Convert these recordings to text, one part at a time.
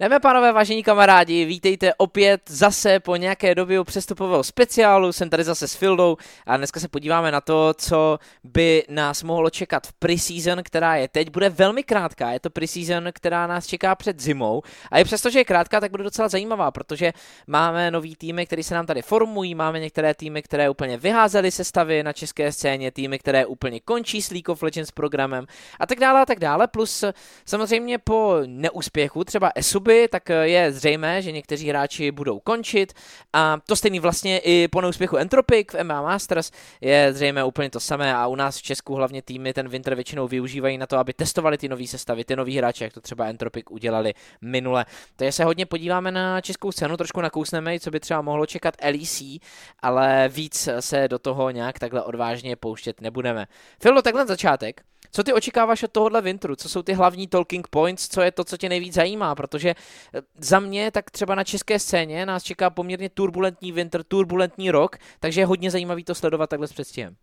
Dámy a pánové, vážení kamarádi, vítejte opět zase po nějaké době u přestupového speciálu. Jsem tady zase s Fildou a dneska se podíváme na to, co by nás mohlo čekat v preseason, která je teď. Bude velmi krátká, je to preseason, která nás čeká před zimou. A i přesto, že je krátká, tak bude docela zajímavá, protože máme nový týmy, které se nám tady formují, máme některé týmy, které úplně vyházely sestavy na české scéně, týmy, které úplně končí s League of Legends programem a tak dále a tak dále. Plus samozřejmě po neúspěchu třeba Esub doby, tak eh, je zřejmé, že někteří hráči budou končit a to stejný vlastně i po neúspěchu Entropic v MMA Masters je zřejmé úplně to samé a u nás v Česku hlavně týmy ten Winter většinou využívají na to, aby testovali ty nové sestavy, ty nový hráče, jak to třeba Entropic udělali minule. Takže se hodně podíváme na českou scénu, trošku nakousneme, co by třeba mohlo čekat LEC, ale víc se do toho nějak takhle odvážně pouštět nebudeme. Filo, takhle začátek. Co ty očekáváš od tohohle vintru? Co jsou ty hlavní talking points? Co je to, co tě nejvíc zajímá? Protože za mě, tak třeba na české scéně nás čeká poměrně turbulentní winter, turbulentní rok, takže je hodně zajímavý to sledovat takhle s předstihem.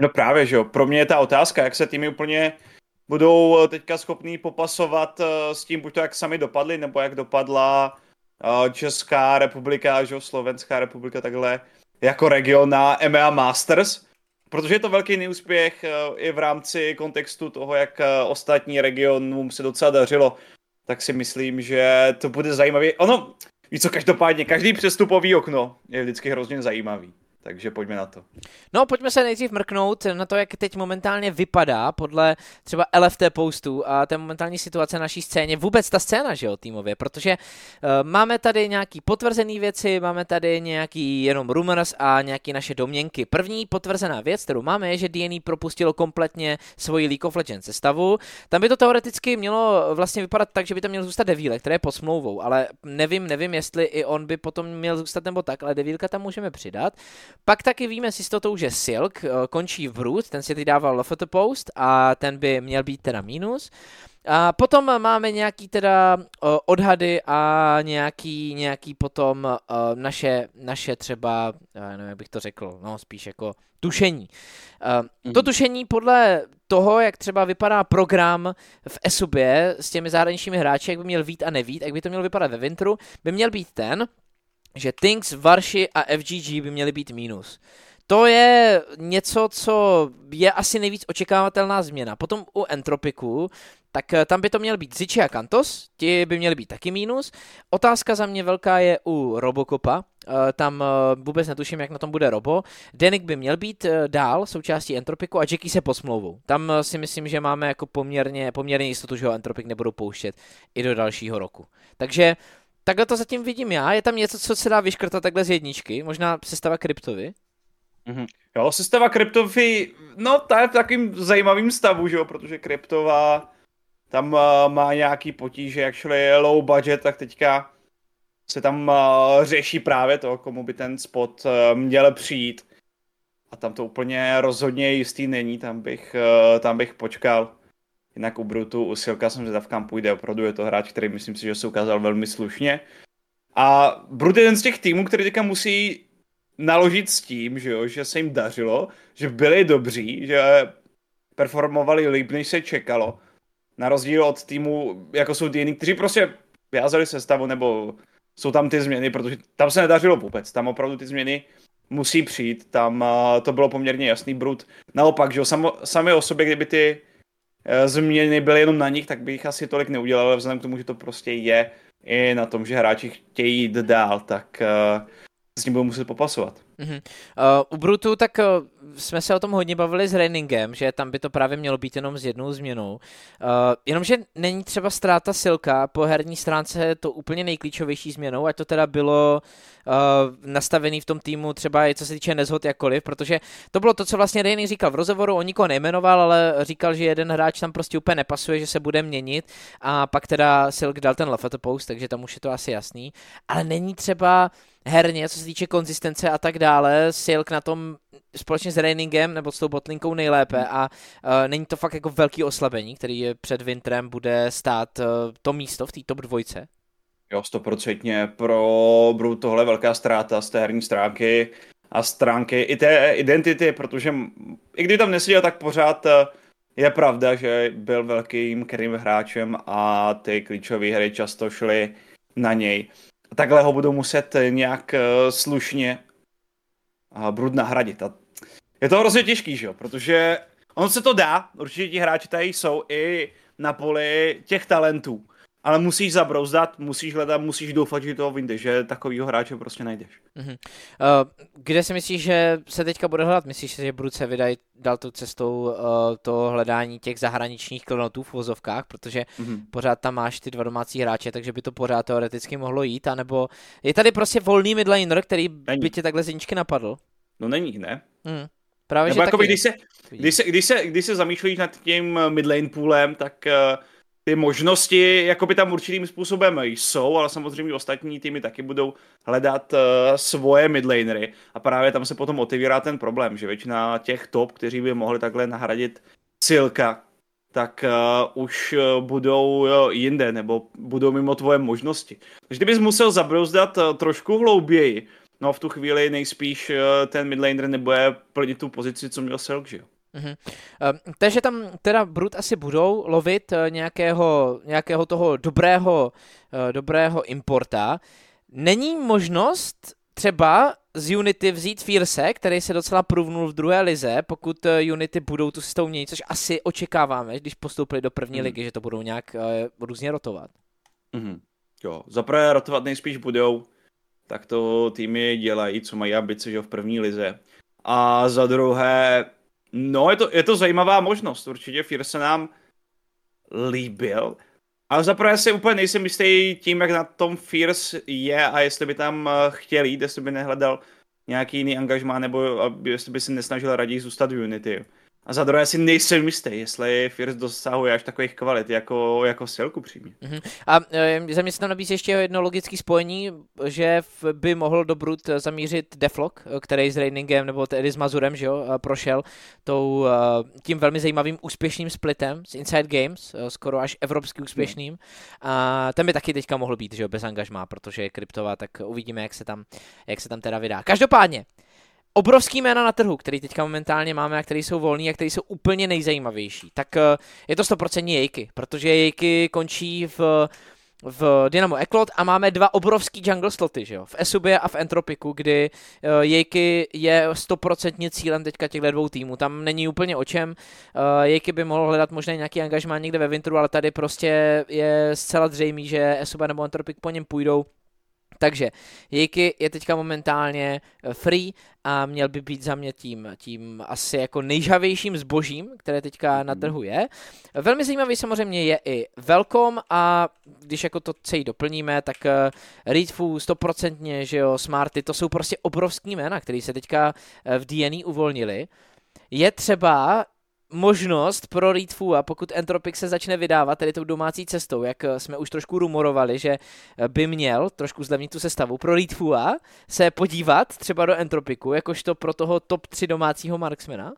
No právě, že jo. Pro mě je ta otázka, jak se týmy úplně budou eh, teďka schopní popasovat eh, s tím, buď to jak sami dopadli, nebo jak dopadla Česká republika, že jo, Slovenská republika takhle jako region na EMEA Masters, Protože je to velký neúspěch eh, i v rámci kontextu toho, jak eh, ostatní regionům se docela dařilo, tak si myslím, že to bude zajímavý. Ono, víš co, každopádně, každý přestupový okno je vždycky hrozně zajímavý takže pojďme na to. No, pojďme se nejdřív mrknout na to, jak teď momentálně vypadá podle třeba LFT postů a té momentální situace naší scéně, vůbec ta scéna, že jo, týmově, protože uh, máme tady nějaký potvrzený věci, máme tady nějaký jenom rumors a nějaký naše domněnky. První potvrzená věc, kterou máme, je, že DNA propustilo kompletně svoji League of Legends sestavu. Tam by to teoreticky mělo vlastně vypadat tak, že by tam měl zůstat Devíle, které je pod smlouvou, ale nevím, nevím, jestli i on by potom měl zůstat nebo tak, ale Devílka tam můžeme přidat. Pak taky víme s jistotou, že Silk uh, končí v Brood, ten si teď dával Lofotto Post a ten by měl být teda mínus. A potom máme nějaký teda uh, odhady a nějaký, nějaký potom uh, naše, naše třeba, nevím, jak bych to řekl, no spíš jako tušení. To mhm. tušení podle toho, jak třeba vypadá program v Esubě s těmi zahraničními hráči, jak by měl vít a nevít, jak by to mělo vypadat ve Vintru, by měl být ten, že Things, Varši a FGG by měly být mínus. To je něco, co je asi nejvíc očekávatelná změna. Potom u Entropiku, tak eh, tam by to měl být Ziči a Kantos, ti by měli být taky mínus. Otázka za mě velká je u Robocopa, eh, tam eh, vůbec netuším, jak na tom bude Robo. Denik by měl být dál součástí Entropiku a Jackie se posmlouvou. Tam si myslím, že máme jako poměrně, poměrně jistotu, že ho Entropik nebudou pouštět i do dalšího roku. Takže Takhle to zatím vidím já. Je tam něco, co se dá vyškrtat takhle z jedničky? Možná sestava kryptovy? Mm-hmm. Jo, sestava kryptovy, no ta je v takovým zajímavým stavu, že jo, protože kryptová tam uh, má nějaký potíže, jak je low budget, tak teďka se tam uh, řeší právě to, komu by ten spot uh, měl přijít. A tam to úplně rozhodně jistý není, tam bych, uh, tam bych počkal. Jinak u Brutu, u Silka jsem zvědav, kam půjde. Opravdu je to hráč, který myslím si, že se ukázal velmi slušně. A Brut je jeden z těch týmů, který teďka musí naložit s tím, že, jo, že se jim dařilo, že byli dobří, že performovali líp, než se čekalo. Na rozdíl od týmu, jako jsou ty jiní, kteří prostě vyházeli sestavu, nebo jsou tam ty změny, protože tam se nedařilo vůbec. Tam opravdu ty změny musí přijít. Tam uh, to bylo poměrně jasný brut. Naopak, že jo, samo, sami o sobě, kdyby ty změny byly jenom na nich, tak bych asi tolik neudělal, ale vzhledem k tomu, že to prostě je i na tom, že hráči chtějí jít dál, tak uh, s ním budou muset popasovat. Uh-huh. Uh, u Brutu tak uh, jsme se o tom hodně bavili s Rainingem, že tam by to právě mělo být jenom s jednou změnou. Uh, jenomže není třeba ztráta silka, po herní stránce to úplně nejklíčovější změnou, ať to teda bylo uh, nastavený v tom týmu třeba i co se týče nezhod jakkoliv, protože to bylo to, co vlastně Raining říkal v rozhovoru, on nikoho nejmenoval, ale říkal, že jeden hráč tam prostě úplně nepasuje, že se bude měnit a pak teda Silk dal ten left post, takže tam už je to asi jasný, ale není třeba herně, co se týče konzistence a tak dále, Silk na tom společně s Rainingem nebo s tou botlinkou nejlépe a uh, není to fakt jako velký oslabení, který před Wintrem bude stát uh, to místo v té top dvojce? Jo, stoprocentně pro Bru tohle velká ztráta z té herní stránky a stránky i té identity, protože i když tam neseděl, tak pořád uh, je pravda, že byl velkým krým hráčem a ty klíčové hry často šly na něj. Takhle ho budou muset nějak slušně a brud nahradit. A je to hrozně těžký, že jo? Protože on se to dá, určitě ti hráči tady jsou i na poli těch talentů ale musíš zabrouzdat, musíš hledat, musíš doufat, že toho vyjde, že takovýho hráče prostě najdeš. Uh-huh. Uh, kde si myslíš, že se teďka bude hledat? Myslíš, že Bruce vydají dal tou cestou uh, to hledání těch zahraničních klonotů v vozovkách, protože uh-huh. pořád tam máš ty dva domácí hráče, takže by to pořád teoreticky mohlo jít, anebo je tady prostě volný midlaner, který není. by tě takhle zničky napadl? No není, ne? Hmm. Právě, Nebo že jakoby, když, se, když, se, když, se, když se zamýšlíš nad tím midlane poolem, tak uh, ty možnosti jakoby tam určitým způsobem jsou, ale samozřejmě ostatní týmy taky budou hledat uh, svoje midlanery a právě tam se potom otevírá ten problém, že většina těch top, kteří by mohli takhle nahradit Silka, tak uh, už uh, budou uh, jinde, nebo budou mimo tvoje možnosti. Takže kdybys musel zabrouzdat uh, trošku hlouběji, no v tu chvíli nejspíš uh, ten midlaner nebude plnit tu pozici, co měl Silk, že jo? Mm-hmm. Takže tam teda Brut asi budou lovit uh, nějakého, nějakého toho dobrého, uh, dobrého importa. Není možnost třeba z Unity vzít Fierce, který se docela průvnul v druhé lize, pokud uh, Unity budou tu cestou měnit, což asi očekáváme, když postoupili do první mm. ligy, že to budou nějak uh, různě rotovat. Mm-hmm. Jo, zaprvé rotovat nejspíš budou, tak to týmy dělají, co mají ambice, že v první lize. A za druhé, No, je to, je to zajímavá možnost. Určitě Fear se nám líbil. Ale zaprvé si úplně nejsem jistý tím, jak na tom Fierce je a jestli by tam eh, chtěl jít, jestli by nehledal nějaký jiný angažmá, nebo jestli by si nesnažil raději zůstat v Unity. A za druhé si nejsem jistý, jestli Fierce dosahuje až takových kvalit jako, jako Silku přímě. Uh-huh. A e, za mě se tam nabízí ještě jedno logické spojení, že by mohl do Brut zamířit Deflock, který s Rainingem nebo tedy s Mazurem že jo, prošel tou, tím velmi zajímavým úspěšným splitem z Inside Games, skoro až evropsky úspěšným. No. A ten by taky teďka mohl být, že jo, bez angažmá, protože je kryptová, tak uvidíme, jak se tam, jak se tam teda vydá. Každopádně, obrovský jména na trhu, který teďka momentálně máme a který jsou volní a který jsou úplně nejzajímavější, tak eh, je to 100% Jejky, protože Jejky končí v v Dynamo Eklot a máme dva obrovský jungle sloty, že jo, v Esubě a v Entropiku, kdy uh, Jejky je stoprocentně cílem teďka těchto dvou týmů, tam není úplně o čem, uh, Jejky by mohl hledat možná nějaký angažmá někde ve Winteru, ale tady prostě je zcela zřejmý, že Esuba nebo Entropik po něm půjdou takže Jejky je teďka momentálně eh, free a měl by být za mě tím, tím asi jako nejžavějším zbožím, které teďka na mhm. trhu je. Velmi zajímavý samozřejmě je i Velkom a když jako to celý doplníme, tak uh, Readfu stoprocentně, že jo, Smarty, to jsou prostě obrovský jména, které se teďka eh, v DNA uvolnili. Je třeba možnost pro Readfu a pokud Entropic se začne vydávat tedy tou domácí cestou, jak eh, jsme už trošku rumorovali, že eh, by měl trošku zlevnit tu sestavu pro Readfu a se podívat třeba do Entropiku, jakožto pro toho top 3 domácího Marksmana?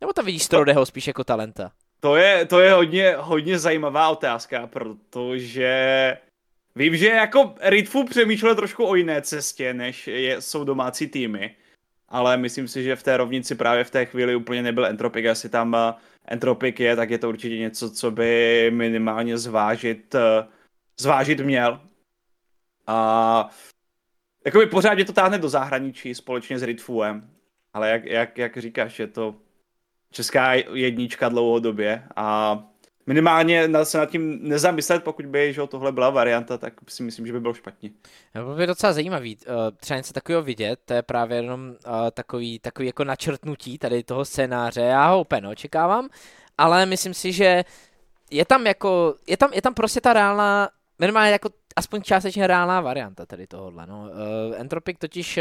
Nebo tam vidíš Strodeho spíš jako talenta? To je, to je hodně, hodně zajímavá otázka, protože vím, že jako Ritfu přemýšlel trošku o jiné cestě, než je, jsou domácí týmy ale myslím si, že v té rovnici právě v té chvíli úplně nebyl Entropik. Jestli tam eh, Entropik je, tak je to určitě něco, co by minimálně zvážit, eh, zvážit měl. A jakoby pořád je to táhne do zahraničí společně s Ritfuem, ale jak, jak, jak říkáš, je to česká jednička dlouhodobě a minimálně se nad tím nezamyslet, pokud by že tohle byla varianta, tak si myslím, že by bylo špatně. No, bylo by docela zajímavý uh, třeba něco takového vidět, to je právě jenom uh, takový, takový jako načrtnutí tady toho scénáře, já ho úplně očekávám, ale myslím si, že je tam jako, je tam, je tam prostě ta reálná, minimálně jako aspoň částečně reálná varianta tady tohohle, no. Uh, Entropic totiž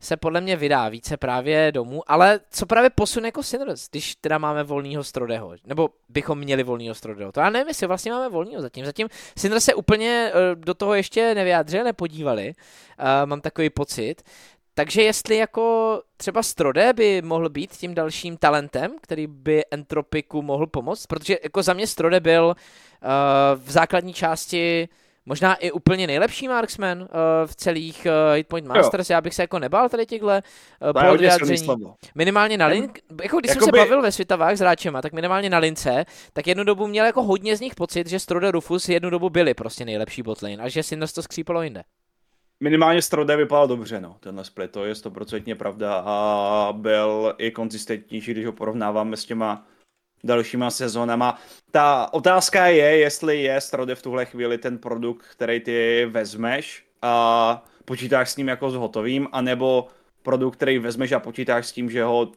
se podle mě vydá více právě domů, ale co právě posune jako Sinners, když teda máme volného Strodeho, nebo bychom měli volného Strodeho, to já nevím, jestli vlastně máme volného zatím, zatím Sinners se úplně uh, do toho ještě nevyjádřili, nepodívali, uh, mám takový pocit, takže jestli jako třeba Strode by mohl být tím dalším talentem, který by Entropiku mohl pomoct, protože jako za mě Strode byl uh, v základní části možná i úplně nejlepší marksman uh, v celých uh, Hitpoint Masters. Jo. Já bych se jako nebál tady těchhle uh, vyjádření. Minimálně na link, jako když Jakoby... jsem se bavil ve světavách s hráčema, tak minimálně na lince, tak jednu dobu měl jako hodně z nich pocit, že Strode Rufus jednu dobu byli prostě nejlepší botlane a že Sinners to skřípalo jinde. Minimálně Strode vypadal dobře, no, tenhle split, to je stoprocentně pravda a byl i konzistentnější, když ho porovnáváme s těma dalšíma sezónama. Ta otázka je, jestli je Strode v tuhle chvíli ten produkt, který ty vezmeš a počítáš s ním jako s hotovým, anebo produkt, který vezmeš a počítáš s tím, že ho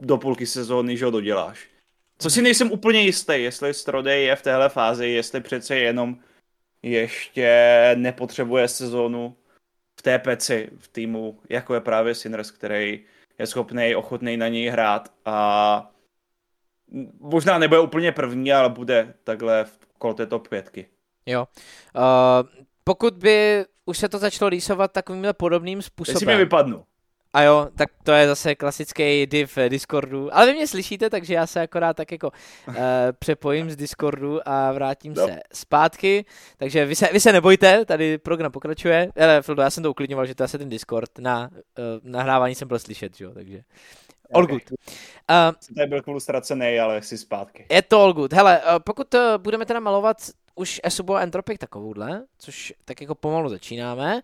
do půlky sezóny, že ho doděláš. Co si nejsem úplně jistý, jestli Strode je v téhle fázi, jestli přece jenom ještě nepotřebuje sezónu v té peci, v týmu, jako je právě Sinners, který je schopný, ochotný na něj hrát a možná nebude úplně první, ale bude takhle v kolo té top pětky. Jo. Uh, pokud by už se to začalo rýsovat takovýmhle podobným způsobem. Jestli mi vypadnu. A jo, tak to je zase klasický div Discordu. Ale vy mě slyšíte, takže já se akorát tak jako uh, přepojím z Discordu a vrátím no. se zpátky. Takže vy se, vy se nebojte, tady program pokračuje. Ale Fildo, já jsem to uklidňoval, že to je asi ten Discord. Na uh, nahrávání jsem byl slyšet, jo, takže... All okay. good. Uh, jsem tady byl kvůli ztracený, ale si zpátky. Je to all good. Hele, uh, pokud uh, budeme teda malovat už Esubo a Entropic takovouhle, což tak jako pomalu začínáme,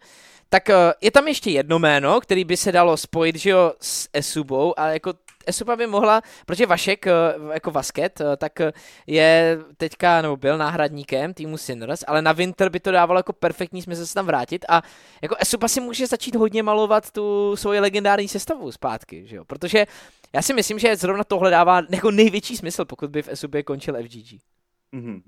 tak je tam ještě jedno jméno, který by se dalo spojit, že jo, s Esubou, ale jako Esuba by mohla, protože Vašek, jako Vasket, tak je teďka, nebo byl náhradníkem týmu Sinners, ale na Winter by to dávalo jako perfektní smysl se tam vrátit a jako Esuba si může začít hodně malovat tu svoji legendární sestavu zpátky, že jo, protože já si myslím, že zrovna tohle dává jako největší smysl, pokud by v Esubě končil FGG. Mm-hmm.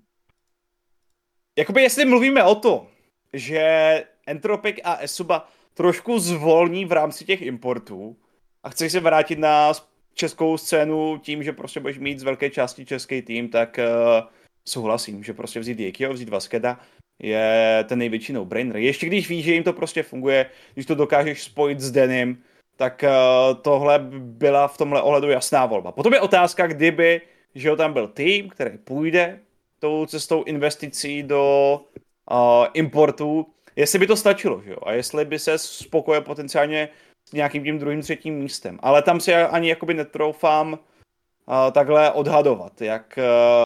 Jakoby jestli mluvíme o to, že Entropic a Esuba trošku zvolní v rámci těch importů a chceš se vrátit na českou scénu tím, že prostě budeš mít z velké části český tým, tak uh, souhlasím, že prostě vzít Jekio, vzít Vaskeda je ten největší no-brainer. Ještě když víš, že jim to prostě funguje, když to dokážeš spojit s Denim, tak uh, tohle byla v tomhle ohledu jasná volba. Potom je otázka, kdyby, že tam byl tým, který půjde tou cestou investicí do uh, importu, jestli by to stačilo, že jo? A jestli by se spokojil potenciálně nějakým tím druhým, třetím místem. Ale tam si ani jakoby netroufám uh, takhle odhadovat, jak, uh,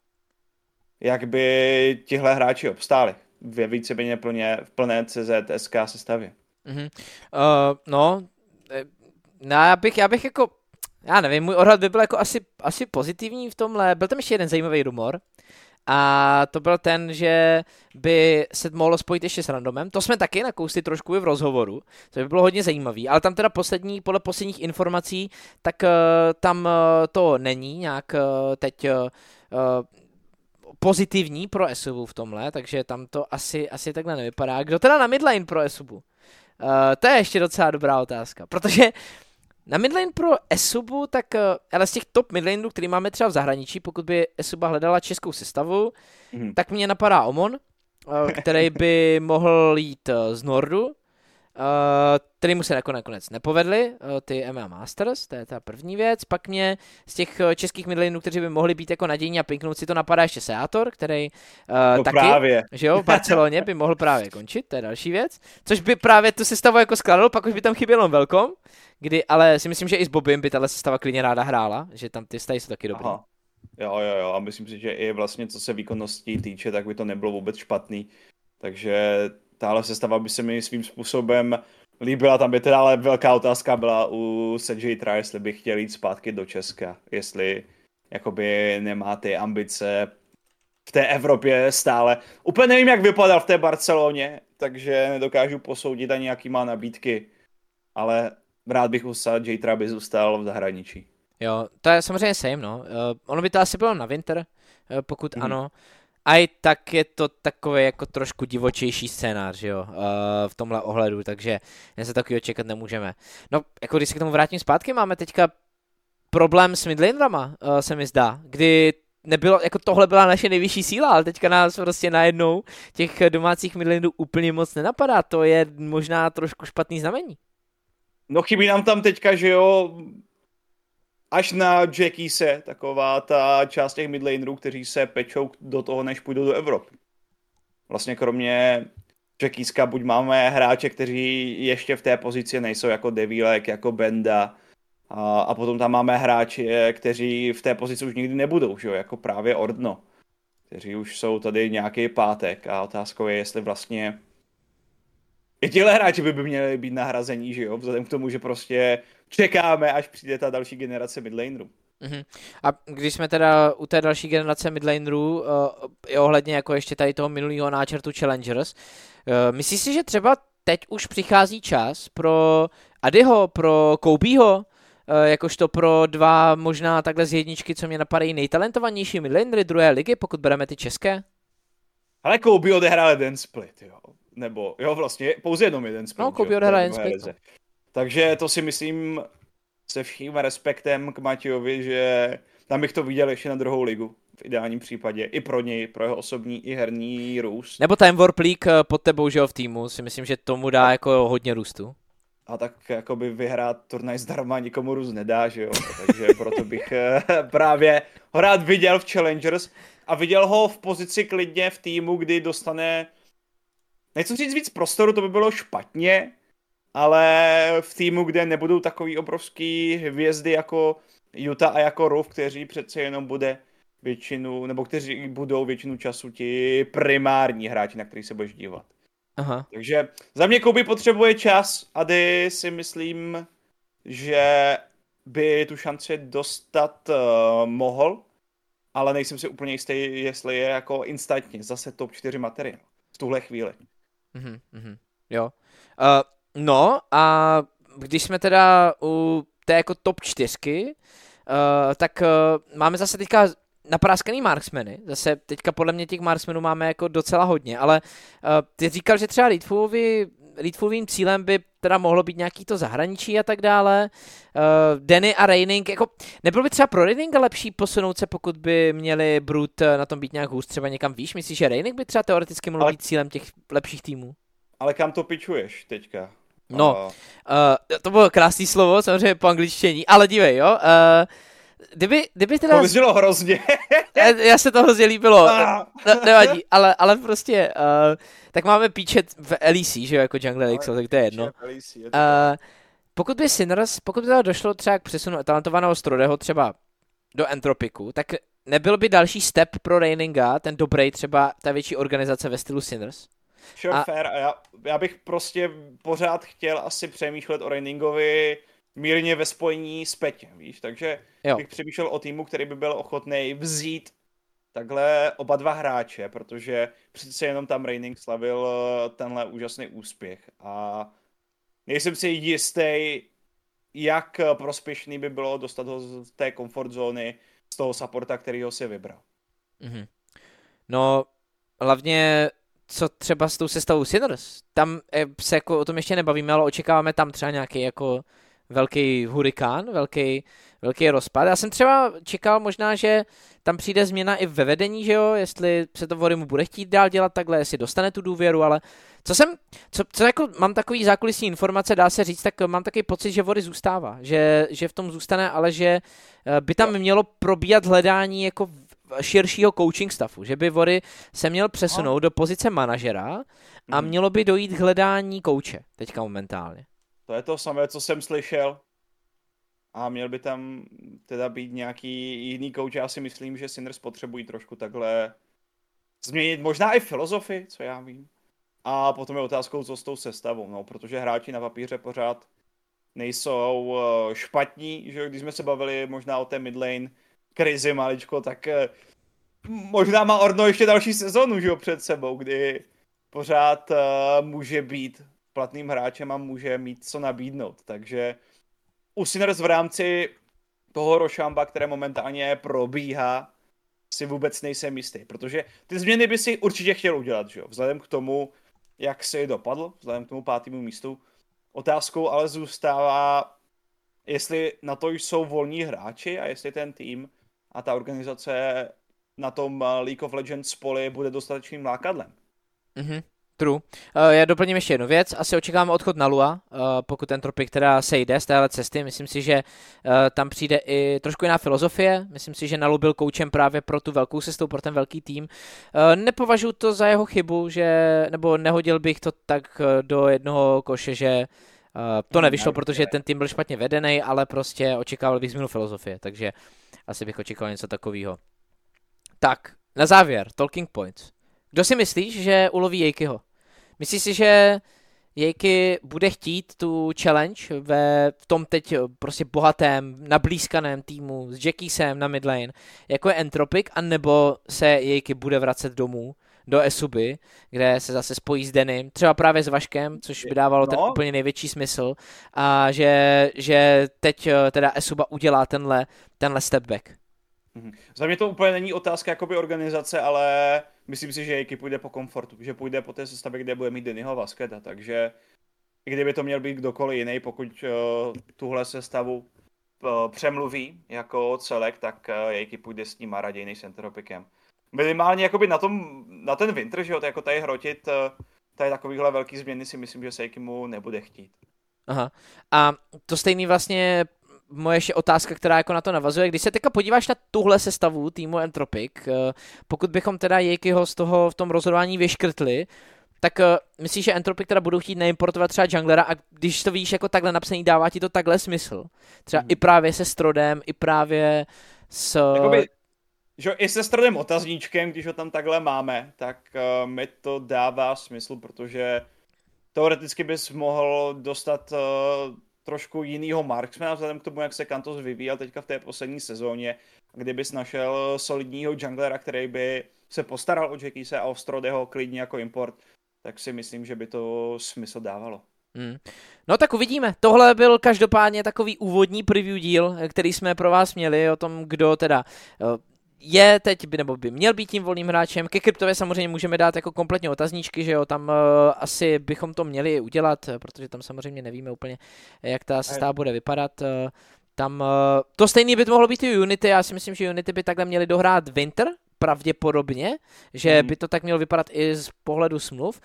jak by tihle hráči obstáli ve víceméně plně, v plné CZSK sestavě. Mm-hmm. Uh, no, no, já bych, já bych jako, já nevím, můj odhad by byl jako asi, asi pozitivní v tomhle. Byl tam ještě jeden zajímavý rumor, a to byl ten, že by se mohlo spojit ještě s randomem. To jsme taky nakousli trošku i v rozhovoru, to by bylo hodně zajímavý, ale tam teda poslední, podle posledních informací, tak uh, tam uh, to není nějak uh, teď pozitivní pro Esubu v tomhle, takže tam to asi, asi takhle nevypadá. Kdo teda na midlane pro Esubu? Uh, to je ještě docela dobrá otázka, protože na midlane pro Esubu, tak eh, ale z těch top midlaneů, který máme třeba v zahraničí, pokud by Esuba hledala českou sestavu, mm-hmm. tak mě napadá Omon, eh, který by mohl jít eh, z Nordu, který mu se nakonec nepovedly, ty MMA Masters, to je ta první věc. Pak mě z těch českých midlaneů, kteří by mohli být jako nadějní a pinknout si to napadá ještě Seator, který no taky, právě. že jo, v Barceloně by mohl právě končit, to je další věc. Což by právě tu sestavu jako skladl, pak už by tam chybělo velkom, kdy, ale si myslím, že i s Bobem by tahle sestava klidně ráda hrála, že tam ty stají jsou taky dobrý. Aha. Jo, jo, jo, a myslím si, že i vlastně co se výkonností týče, tak by to nebylo vůbec špatný. Takže tahle sestava by se mi svým způsobem líbila, tam by teda ale velká otázka byla u Sergej Tra, jestli by chtěl jít zpátky do Česka, jestli jakoby nemá ty ambice v té Evropě stále. Úplně nevím, jak vypadal v té Barceloně, takže nedokážu posoudit ani jaký má nabídky, ale rád bych usad, že Traby zůstal v zahraničí. Jo, to je samozřejmě same, no. Uh, ono by to asi bylo na winter, uh, pokud mm. ano. A i tak je to takový jako trošku divočejší scénář, že jo, uh, v tomhle ohledu, takže se takový čekat nemůžeme. No, jako když se k tomu vrátím zpátky, máme teďka problém s midlanerama, uh, se mi zdá, kdy nebylo, jako tohle byla naše nejvyšší síla, ale teďka nás prostě najednou těch domácích midlanerů úplně moc nenapadá, to je možná trošku špatný znamení. No chybí nám tam teďka, že jo, až na Jackie se, taková ta část těch midlanerů, kteří se pečou do toho, než půjdou do Evropy. Vlastně kromě Kýska buď máme hráče, kteří ještě v té pozici nejsou jako Devílek, jako Benda, a, a potom tam máme hráči, kteří v té pozici už nikdy nebudou, že jo? jako právě Ordno, kteří už jsou tady nějaký pátek a otázkou je, jestli vlastně i těhle hráči by, by měli být nahrazení, že jo, vzhledem k tomu, že prostě čekáme, až přijde ta další generace midlanerů. Mm-hmm. A když jsme teda u té další generace midlanerů, uh, i ohledně jako ještě tady toho minulého náčrtu Challengers, uh, myslíš si, že třeba teď už přichází čas pro Adyho, pro Koubího, uh, jakožto pro dva možná takhle z jedničky, co mě napadají nejtalentovanější midlanery druhé ligy, pokud bereme ty české? Ale Koubí odehrál jeden split, jo. Nebo, jo, vlastně pouze jenom jeden split. No, Koubí odehrál jeden split. No. Takže to si myslím, se vším respektem k Matějovi, že tam bych to viděl ještě na druhou ligu v ideálním případě. I pro něj, pro jeho osobní i herní růst. Nebo ten Warp League eh, pod tebou, že jo, v týmu, si myslím, že tomu dá jako hodně růstu. A tak jakoby vyhrát turnaj zdarma nikomu růst nedá, že jo. Takže proto bych eh, právě ho rád viděl v Challengers a viděl ho v pozici klidně v týmu, kdy dostane nechci říct víc prostoru, to by bylo špatně, ale v týmu, kde nebudou takový obrovský hvězdy jako Utah a jako Roof, kteří přece jenom bude většinu, nebo kteří budou většinu času ti primární hráči, na který se budeš dívat. Aha. Takže za mě Kobe potřebuje čas, Ady si myslím, že by tu šanci dostat uh, mohl, ale nejsem si úplně jistý, jestli je jako instantně zase top 4 materiál v tuhle chvíli. Mm-hmm, jo. Uh, No a když jsme teda u té jako top čtyřky, uh, tak uh, máme zase teďka napráskaný marksmeny. Zase teďka podle mě těch marksmenů máme jako docela hodně, ale uh, ty říkal, že třeba Leadfullovým cílem by teda mohlo být nějaký to zahraničí a tak dále. Uh, Denny a Raining, jako nebylo by třeba pro Raininga lepší posunout se, pokud by měli Brut na tom být nějak hůř, třeba někam výš? Myslíš, že Raining by třeba teoreticky mohl ale... být cílem těch lepších týmů? Ale kam to pičuješ teďka? No, uh, to bylo krásný slovo, samozřejmě po angličtění, ale dívej, jo. Uh, kdyby, kdyby teda... To vyznělo hrozně. já se to hrozně líbilo, ah. ne, nevadí, ale, ale prostě, uh, tak máme píčet v LEC, že jo, jako Jungle Elixir, tak to je jedno. Uh, pokud by Sinners, pokud by teda došlo třeba k přesunu talentovaného Strodeho třeba do Entropiku, tak nebyl by další step pro Raininga, ten dobrý třeba ta větší organizace ve stylu Sinners? Sure, a... fair. Já, já bych prostě pořád chtěl asi přemýšlet o Rainingovi mírně ve spojení s Petěm, víš, takže jo. bych přemýšlel o týmu, který by byl ochotný vzít takhle oba dva hráče, protože přece jenom tam Raining slavil eh, tenhle úžasný úspěch a nejsem si jistý, jak prospěšný by bylo dostat ho z té comfort zóny, z toho supporta, který ho si vybral. Mm-hmm. No, hlavně co třeba s tou sestavou Sinners. Tam eh, se jako o tom ještě nebavíme, ale očekáváme tam třeba nějaký jako velký hurikán, velký, velký rozpad. Já jsem třeba čekal možná, že tam přijde změna i ve vedení, že jo, jestli se to Vory mu bude chtít dál dělat takhle, jestli dostane tu důvěru, ale co jsem, co, co jako mám takový zákulisní informace, dá se říct, tak mám takový pocit, že Vory zůstává, že, že v tom zůstane, ale že eh, by tam mělo probíhat hledání jako širšího coaching staffu, že by Vory se měl přesunout no. do pozice manažera a hmm. mělo by dojít k hledání kouče teďka momentálně. To je to samé, co jsem slyšel. A měl by tam teda být nějaký jiný kouč. Já si myslím, že Sinners potřebují trošku takhle změnit možná i filozofii, co já vím. A potom je otázkou, co s tou sestavou, no, protože hráči na papíře pořád nejsou eh, špatní, že když jsme se bavili možná o té midlane krizi maličko, tak eh, možná má Orno ještě další sezonu, že jo, před sebou, kdy pořád uh, může být platným hráčem a může mít co nabídnout, takže u Sinners v rámci toho Rošamba, které momentálně probíhá, si vůbec nejsem jistý, protože ty změny by si určitě chtěl udělat, že jo? vzhledem k tomu, jak si dopadl, vzhledem k tomu pátému místu. Otázkou ale zůstává, jestli na to jsou volní hráči a jestli ten tým a ta organizace na tom League of Legends poli bude dostatečným lákadlem. Mm-hmm. True. Uh, já doplním ještě jednu věc. Asi očekáváme odchod na Lua, uh, pokud ten Tropik teda sejde z téhle cesty. Myslím si, že uh, tam přijde i trošku jiná filozofie. Myslím si, že Nalu byl koučem právě pro tu velkou cestu, pro ten velký tým. Uh, nepovažuji to za jeho chybu, že, nebo nehodil bych to tak do jednoho koše, že Uh, to nevyšlo, protože ten tým byl špatně vedený, ale prostě očekával bych změnu filozofie, takže asi bych očekával něco takového. Tak, na závěr, talking points. Kdo si myslíš, že uloví Jejkyho? Myslíš si, že Jejky bude chtít tu challenge ve v tom teď prostě bohatém, nablízkaném týmu s Jackisem na midlane, jako je Entropic, anebo se Jejky bude vracet domů do Esuby, kde se zase spojí s Denim, třeba právě s Vaškem, což by dávalo no. ten úplně největší smysl, a že, že teď eh, teda Esuba udělá tenhle, tenhle step back. Mhm. Za mě to úplně není otázka jakoby organizace, ale myslím si, že Jejky půjde po komfortu, že půjde po té sestavě, kde bude mít Dennyho Vasketa, takže i kdyby to měl být kdokoliv jiný, pokud uh, tuhle sestavu uh, přemluví jako celek, tak uh, Jejky půjde s ním a raději než Centropikem. Minimálně jakoby na, tom, na ten winter, že jo, jako tady hrotit tady takovýhle velký změny si myslím, že se mu nebude chtít. Aha. A to stejný vlastně moje ještě otázka, která jako na to navazuje. Když se teďka podíváš na tuhle sestavu týmu Entropic, eh, pokud bychom teda Jejkyho z toho v tom rozhodování vyškrtli, tak uh, myslíš, že Entropic teda budou chtít neimportovat třeba junglera a když to víš jako takhle napsaný, dává ti to takhle smysl? Třeba hmm. i právě se Strodem, i právě s... Jakoby, že i se Strodem otazníčkem, když ho tam takhle máme, tak uh, mi to dává smysl, protože teoreticky bys mohl dostat uh, trošku jinýho marksmana, vzhledem k tomu, jak se Kantos vyvíjel teďka v té poslední sezóně, kdybys našel solidního junglera, který by se postaral o Jackise a o Strodeho klidně jako import, tak si myslím, že by to smysl dávalo. Hmm. No tak uvidíme. Tohle byl každopádně takový úvodní preview díl, který jsme pro vás měli o tom, kdo teda eh, je teď, by, nebo by měl být tím volným hráčem. Ke kryptově samozřejmě můžeme dát jako kompletně otazníčky, že jo, tam uh, asi bychom to měli udělat, protože tam samozřejmě nevíme úplně, jak ta sestava bude vypadat. Uh, tam uh, to stejný by to mohlo být i Unity, já si myslím, že Unity by takhle měli dohrát Winter, pravděpodobně, že hmm. by to tak mělo vypadat i z pohledu smluv.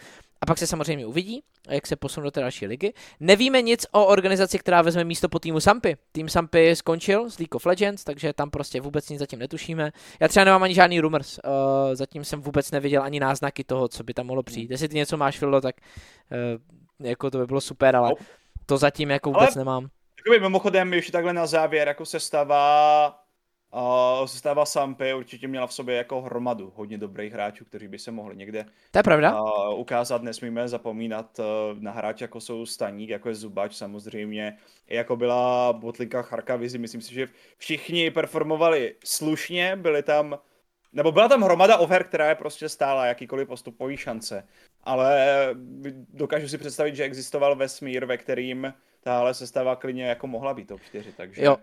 A pak se samozřejmě uvidí, jak se posunou do té další ligy. Nevíme nic o organizaci, která vezme místo po týmu Sampy. Tým Sampy skončil z League of Legends, takže tam prostě vůbec nic zatím netušíme. Já třeba nemám ani žádný rumors. Uh, zatím jsem vůbec neviděl ani náznaky toho, co by tam mohlo přijít. Jestli ty něco máš, Fildo, tak uh, jako to by bylo super, ale to zatím jako vůbec ale... nemám. Jakoby mimochodem ještě takhle na závěr, jako se stává Uh, sestava Sampy určitě měla v sobě jako hromadu hodně dobrých hráčů, kteří by se mohli někde to je pravda. Uh, ukázat. Nesmíme zapomínat uh, na hráče, jako jsou Staník, jako je Zubač samozřejmě, i jako byla Botlinka Charkavizi. Myslím si, že všichni performovali slušně, byli tam nebo byla tam hromada over, která je prostě stála jakýkoliv postupový šance. Ale dokážu si představit, že existoval vesmír, ve kterým tahle sestava klidně jako mohla být top 4, takže jo.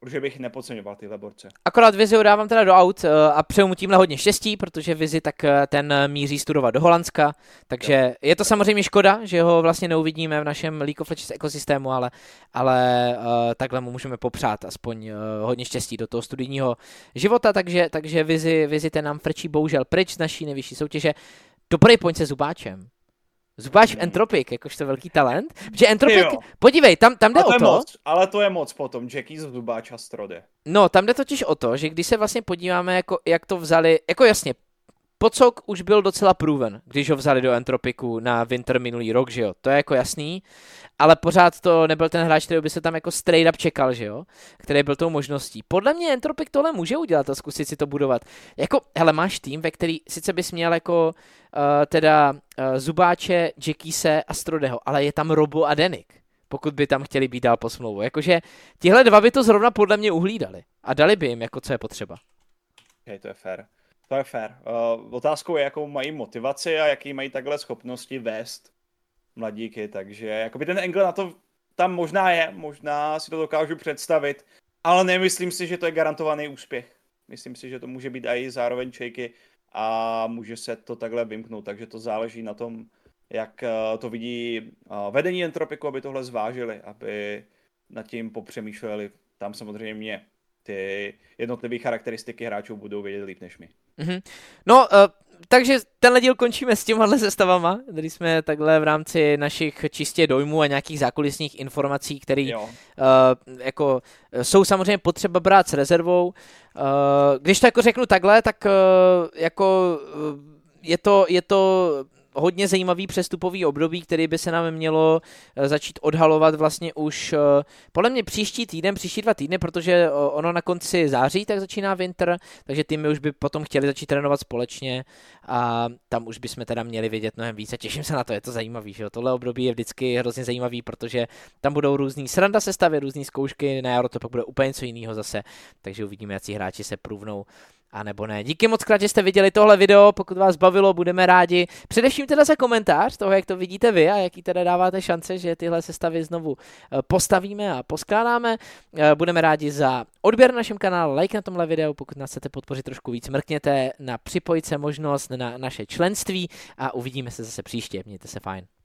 Protože bych nepodceňoval tyhle borce. Akorát Vizi dávám teda do aut eh, a přeju mu tímhle hodně štěstí, protože Vizi tak eh, ten míří studovat do Holandska, takže je to samozřejmě škoda, že ho vlastně neuvidíme v našem League of Legends ekosystému, ale, ale uh, takhle mu můžeme popřát aspoň hodně štěstí do toho studijního života, takže, takže Vizi, Vizi ten nám frčí bohužel pryč z naší nejvyšší soutěže. Dobrý point se Zubáčem. Zubáč v Entropic, jakožto velký talent. Že Entropic, jo. podívej, tam, tam jde to o to. Moc, ale to je moc potom, Jackie z Zubáča Strode. No, tam jde totiž o to, že když se vlastně podíváme, jako, jak to vzali, jako jasně, Pocok už byl docela proven, když ho vzali do Entropiku na Winter minulý rok, že jo, to je jako jasný, ale pořád to nebyl ten hráč, který by se tam jako straight up čekal, že jo, který byl tou možností. Podle mě Entropik tohle může udělat a zkusit si to budovat. Jako, hele, máš tým, ve který sice bys měl jako uh, teda uh, Zubáče, Jackise a Strodeho, ale je tam Robo a Denik pokud by tam chtěli být dál po smlouvu. Jakože tihle dva by to zrovna podle mě uhlídali a dali by jim, jako co je potřeba. Okay, to je fair. To je fair. Uh, otázkou je, jakou mají motivaci a jaký mají takhle schopnosti vést mladíky, takže jakoby ten angle na to tam možná je, možná si to dokážu představit, ale nemyslím si, že to je garantovaný úspěch. Myslím si, že to může být i zároveň čejky a může se to takhle vymknout, takže to záleží na tom, jak eh, to vidí eh, vedení Entropiku, aby tohle zvážili, aby nad tím popřemýšleli. Tam samozřejmě ty jednotlivé charakteristiky hráčů budou vědět líp než my. Mm-hmm. No, uh, takže tenhle díl končíme s těmahle sestavama, který jsme takhle v rámci našich čistě dojmů a nějakých zákulisních informací, které uh, jako jsou samozřejmě potřeba brát s rezervou. Uh, když to jako řeknu takhle, tak uh, jako uh, je to, je to hodně zajímavý přestupový období, který by se nám mělo eh, začít odhalovat vlastně už eh, podle mě příští týden, příští dva týdny, protože eh, ono na konci září tak začíná winter, takže týmy už by potom chtěli začít trénovat společně a tam už bychom teda měli vědět mnohem víc a těším se na to, je to zajímavý, že jo? Tohle období je vždycky hrozně zajímavý, protože tam budou různý sranda sestavy, různé zkoušky, na jaro to pak bude úplně něco jiného zase, takže uvidíme, jaký hráči se průvnou a nebo ne. Díky moc krát, že jste viděli tohle video, pokud vás bavilo, budeme rádi. Především teda za komentář toho, jak to vidíte vy a jaký teda dáváte šance, že tyhle sestavy znovu eh, postavíme a poskládáme. Eh, budeme rádi za odběr na našem kanálu, like na tomhle videu, pokud nás chcete podpořit trošku víc, mrkněte na připojit se možnost na naše členství a uvidíme se zase příště. Mějte se fajn.